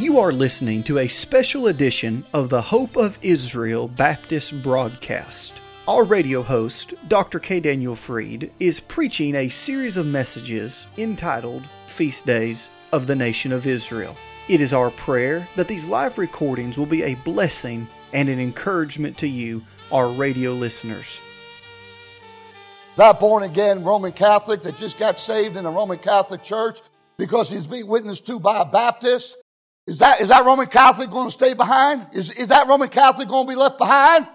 You are listening to a special edition of the Hope of Israel Baptist broadcast. Our radio host, Dr. K. Daniel Freed, is preaching a series of messages entitled Feast Days of the Nation of Israel. It is our prayer that these live recordings will be a blessing and an encouragement to you, our radio listeners. That born again Roman Catholic that just got saved in a Roman Catholic church because he's being witnessed to by a Baptist is that, is that Roman Catholic going to stay behind? Is, is that Roman Catholic going to be left behind?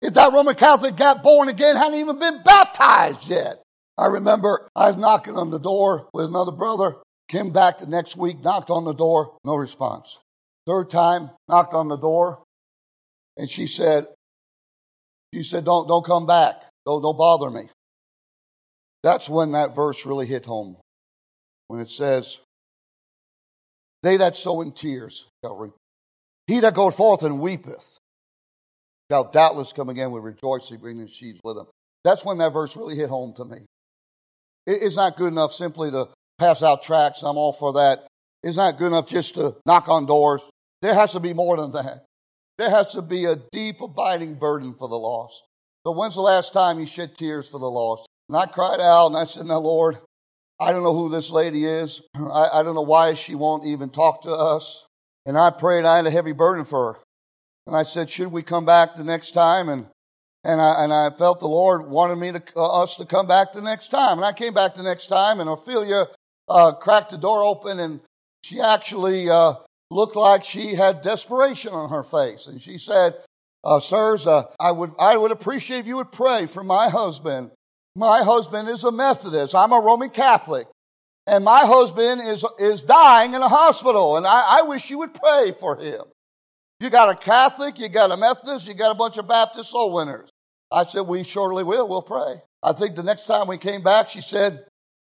If that Roman Catholic got born again, hadn't even been baptized yet. I remember I was knocking on the door with another brother, came back the next week, knocked on the door, no response. Third time, knocked on the door, and she said, she said, don't, don't come back. Don't, don't bother me. That's when that verse really hit home. When it says, they that sow in tears shall reap. He that goeth forth and weepeth shall doubtless come again with rejoicing, bringing sheaves with him. That's when that verse really hit home to me. It's not good enough simply to pass out tracts. I'm all for that. It's not good enough just to knock on doors. There has to be more than that. There has to be a deep, abiding burden for the lost. So, when's the last time you shed tears for the lost? And I cried out and I said, Now, Lord, I don't know who this lady is. I, I don't know why she won't even talk to us. And I prayed, I had a heavy burden for her. And I said, should we come back the next time? And, and I, and I felt the Lord wanted me to, uh, us to come back the next time. And I came back the next time and Ophelia, uh, cracked the door open and she actually, uh, looked like she had desperation on her face. And she said, uh, sirs, uh, I would, I would appreciate if you would pray for my husband my husband is a Methodist. I'm a Roman Catholic. And my husband is, is dying in a hospital. And I, I wish you would pray for him. You got a Catholic, you got a Methodist, you got a bunch of Baptist soul winners. I said, We surely will. We'll pray. I think the next time we came back, she said,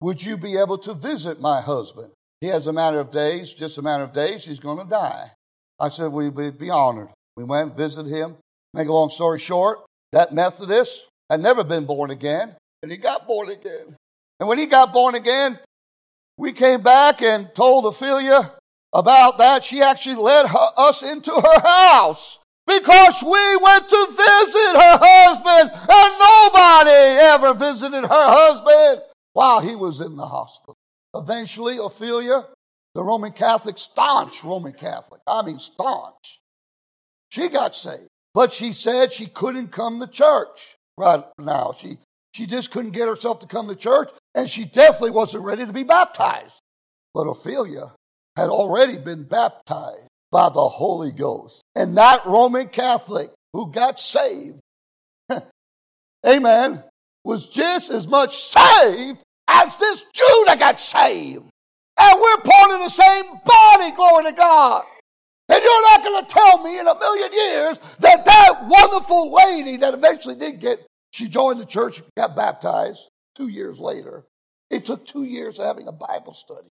Would you be able to visit my husband? He has a matter of days, just a matter of days, he's going to die. I said, We'd be honored. We went, and visited him. Make a long story short, that Methodist had never been born again and he got born again. And when he got born again, we came back and told Ophelia about that. She actually led her, us into her house because we went to visit her husband and nobody ever visited her husband while he was in the hospital. Eventually, Ophelia, the Roman Catholic, staunch Roman Catholic, I mean staunch, she got saved. But she said she couldn't come to church right now. She she just couldn't get herself to come to church, and she definitely wasn't ready to be baptized. But Ophelia had already been baptized by the Holy Ghost. And that Roman Catholic who got saved, amen, was just as much saved as this Jew that got saved. And we're part of the same body, glory to God. And you're not going to tell me in a million years that that wonderful lady that eventually did get she joined the church, got baptized two years later. It took two years of having a Bible study.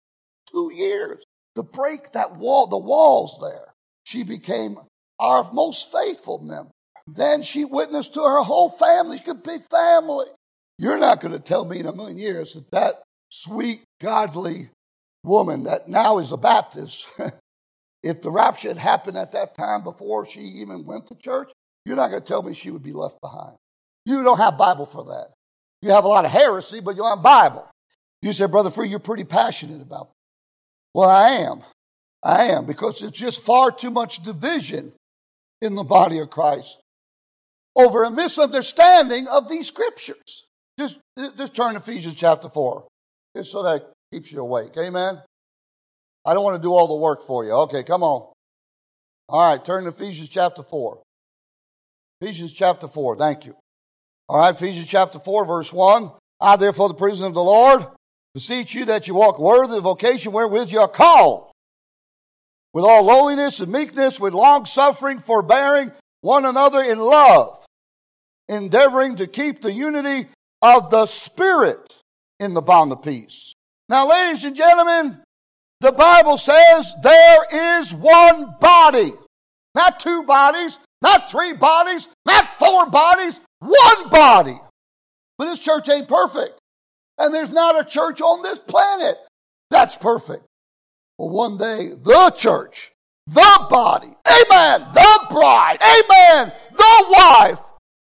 Two years to break that wall, the walls there. She became our most faithful member. Then she witnessed to her whole family. She could be family. You're not going to tell me in a million years that that sweet, godly woman that now is a Baptist, if the rapture had happened at that time before she even went to church, you're not going to tell me she would be left behind. You don't have Bible for that. You have a lot of heresy, but you don't have Bible. You say, Brother Free, you're pretty passionate about that. Well, I am. I am, because it's just far too much division in the body of Christ over a misunderstanding of these scriptures. Just, just turn to Ephesians chapter 4, just so that keeps you awake. Amen? I don't want to do all the work for you. Okay, come on. All right, turn to Ephesians chapter 4. Ephesians chapter 4, thank you. All right, Ephesians chapter 4, verse 1. I, therefore, the prisoner of the Lord, beseech you that you walk worthy of the vocation wherewith you are called, with all lowliness and meekness, with long suffering, forbearing one another in love, endeavoring to keep the unity of the Spirit in the bond of peace. Now, ladies and gentlemen, the Bible says there is one body, not two bodies, not three bodies, not four bodies, one body. But this church ain't perfect. And there's not a church on this planet that's perfect. Well, one day, the church, the body, amen, the bride, amen, the wife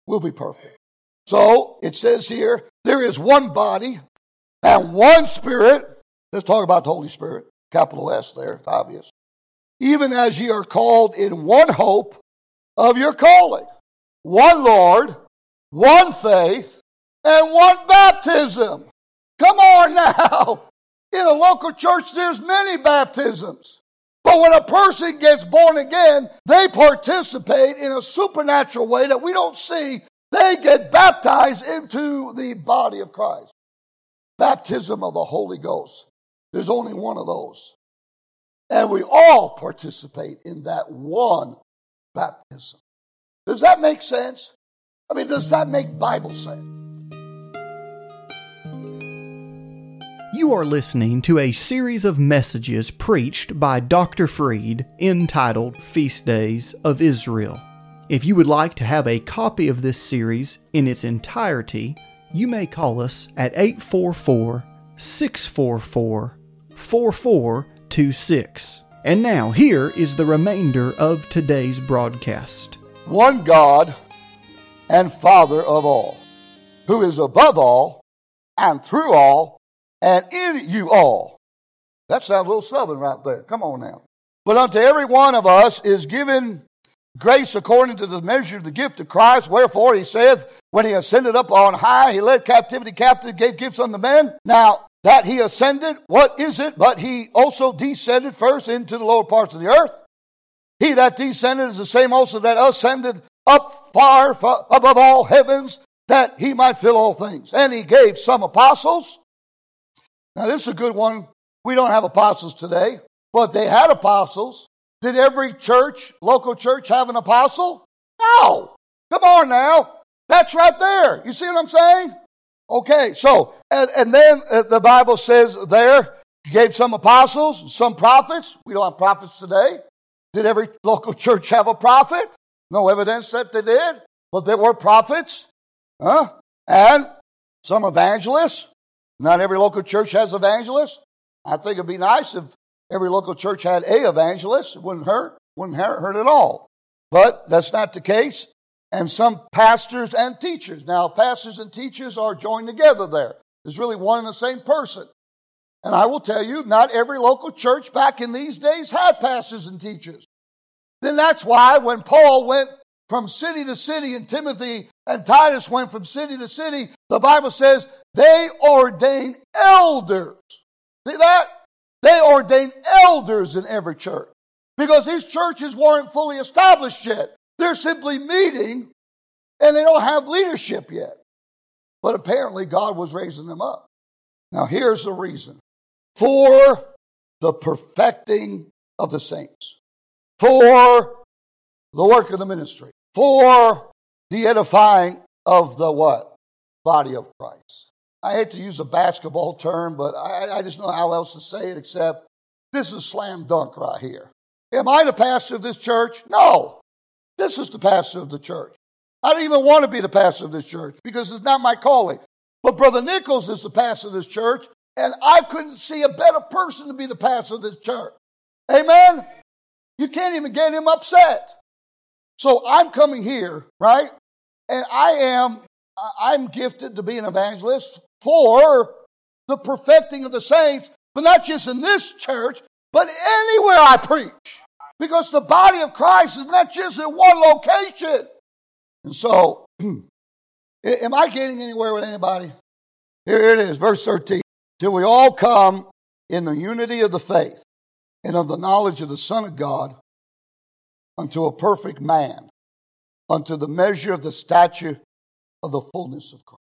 will be perfect. So it says here, there is one body and one spirit. Let's talk about the Holy Spirit. Capital S there, it's obvious. Even as ye are called in one hope of your calling, one Lord, one faith, and one baptism. Come on now. In a local church, there's many baptisms. But when a person gets born again, they participate in a supernatural way that we don't see. They get baptized into the body of Christ. Baptism of the Holy Ghost. There's only one of those. And we all participate in that one baptism. Does that make sense? I mean, does that make Bible sense? You are listening to a series of messages preached by Dr. Freed entitled Feast Days of Israel. If you would like to have a copy of this series in its entirety, you may call us at 844 644 4426. And now, here is the remainder of today's broadcast. One God and Father of all, who is above all and through all and in you all. That sounds a little southern right there. Come on now. But unto every one of us is given grace according to the measure of the gift of Christ. Wherefore he saith, when he ascended up on high, he led captivity captive, gave gifts unto men. Now that he ascended, what is it? But he also descended first into the lower parts of the earth. He that descended is the same also that ascended up far, above all heavens, that he might fill all things. And he gave some apostles. Now this is a good one. We don't have apostles today, but they had apostles. Did every church, local church, have an apostle? No. Come on now. That's right there. You see what I'm saying? Okay, so, and, and then uh, the Bible says there, gave some apostles, some prophets. We don't have prophets today. Did every local church have a prophet? No evidence that they did, but there were prophets. Huh? And some evangelists. Not every local church has evangelists. I think it'd be nice if every local church had a evangelist. It wouldn't hurt. Wouldn't hurt at all. But that's not the case. And some pastors and teachers. Now, pastors and teachers are joined together there. There's really one and the same person. And I will tell you, not every local church back in these days had pastors and teachers. Then that's why when Paul went from city to city and Timothy and Titus went from city to city, the Bible says they ordained elders. See that? They ordained elders in every church because these churches weren't fully established yet. They're simply meeting and they don't have leadership yet. But apparently God was raising them up. Now here's the reason for the perfecting of the saints, for the work of the ministry, for the edifying of the what? Body of Christ. I hate to use a basketball term, but I, I just know how else to say it except this is slam dunk right here. Am I the pastor of this church? No. This is the pastor of the church. I don't even want to be the pastor of this church because it's not my calling. But Brother Nichols is the pastor of this church, and I couldn't see a better person to be the pastor of this church. Amen? You can't even get him upset. So I'm coming here, right? And I am I'm gifted to be an evangelist for the perfecting of the saints, but not just in this church, but anywhere I preach. Because the body of Christ is not just in one location. And so, am I getting anywhere with anybody? Here it is, verse 13. Till we all come in the unity of the faith and of the knowledge of the Son of God unto a perfect man, unto the measure of the stature of the fullness of Christ.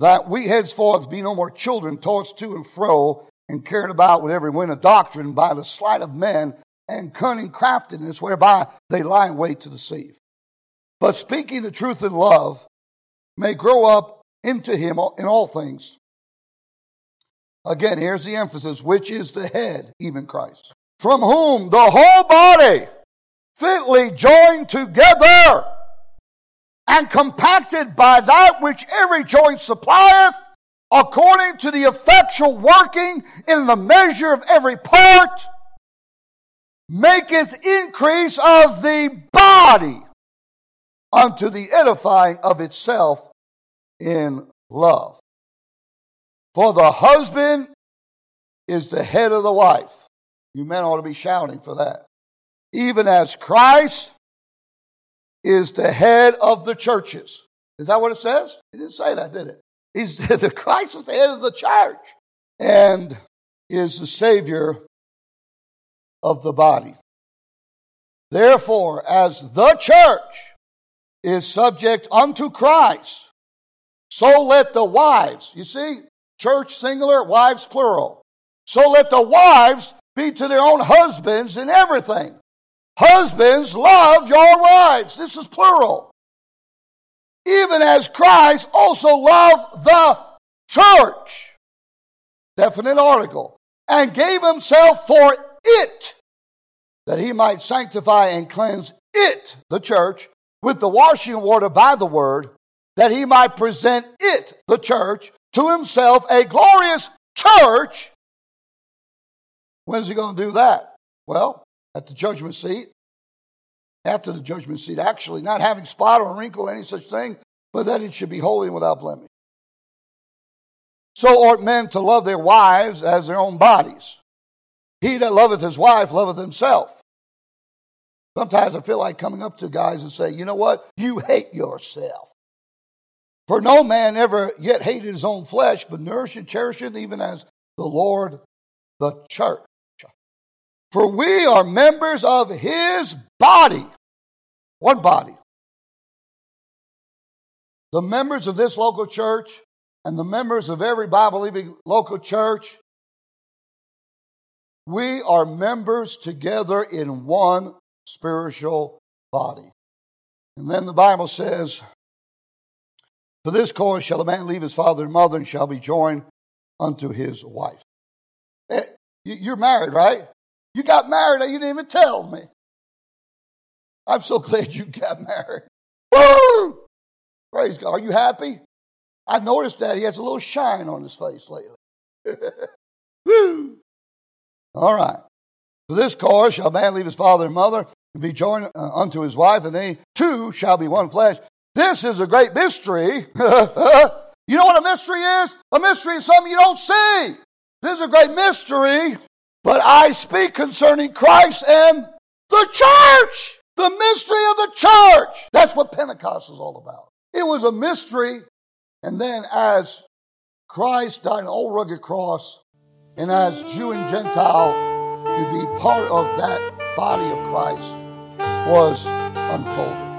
That we henceforth be no more children tossed to and fro and carried about with every wind of doctrine by the sleight of men and cunning craftiness whereby they lie in wait to deceive. But speaking the truth in love may grow up into him in all things. Again, here's the emphasis, which is the head, even Christ, from whom the whole body fitly joined together and compacted by that which every joint supplieth, according to the effectual working in the measure of every part, maketh increase of the body unto the edifying of itself in love. For the husband is the head of the wife. You men ought to be shouting for that. Even as Christ is the head of the churches. Is that what it says? He didn't say that, did it? He's the Christ is the head of the church and is the Savior of the body. Therefore, as the church is subject unto Christ, so let the wives, you see, church singular, wives plural. So let the wives be to their own husbands in everything. Husbands, love your wives. This is plural. Even as Christ also loved the church. Definite article. And gave himself for it that he might sanctify and cleanse it, the church, with the washing water by the word, that he might present it, the church, to himself a glorious church. When's he going to do that? Well, at the judgment seat. After the judgment seat, actually, not having spot or wrinkle or any such thing, but that it should be holy and without blemish. So ought men to love their wives as their own bodies. He that loveth his wife loveth himself. Sometimes I feel like coming up to guys and say, you know what? You hate yourself. For no man ever yet hated his own flesh, but nourished and cherished it, even as the Lord the church. For we are members of his body. One body. The members of this local church and the members of every Bible believing local church we are members together in one spiritual body. And then the Bible says, For this cause shall a man leave his father and mother and shall be joined unto his wife. Eh, you're married, right? You got married, and you didn't even tell me. I'm so glad you got married. Woo! Praise God. Are you happy? I've noticed that he has a little shine on his face lately. Woo! All right. For this cause shall man leave his father and mother and be joined uh, unto his wife, and they two shall be one flesh. This is a great mystery. you know what a mystery is? A mystery is something you don't see. This is a great mystery, but I speak concerning Christ and the church. The mystery of the church. That's what Pentecost is all about. It was a mystery, and then as Christ died on an old rugged cross, and as Jew and Gentile to be part of that body of Christ was unfolded.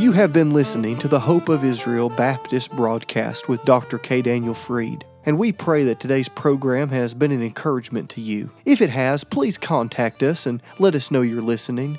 You have been listening to the Hope of Israel Baptist broadcast with Dr. K. Daniel Fried, and we pray that today's program has been an encouragement to you. If it has, please contact us and let us know you're listening.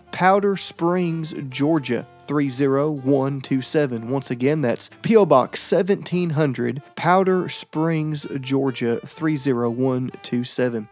Powder Springs, Georgia 30127. Once again, that's P.O. Box 1700, Powder Springs, Georgia 30127.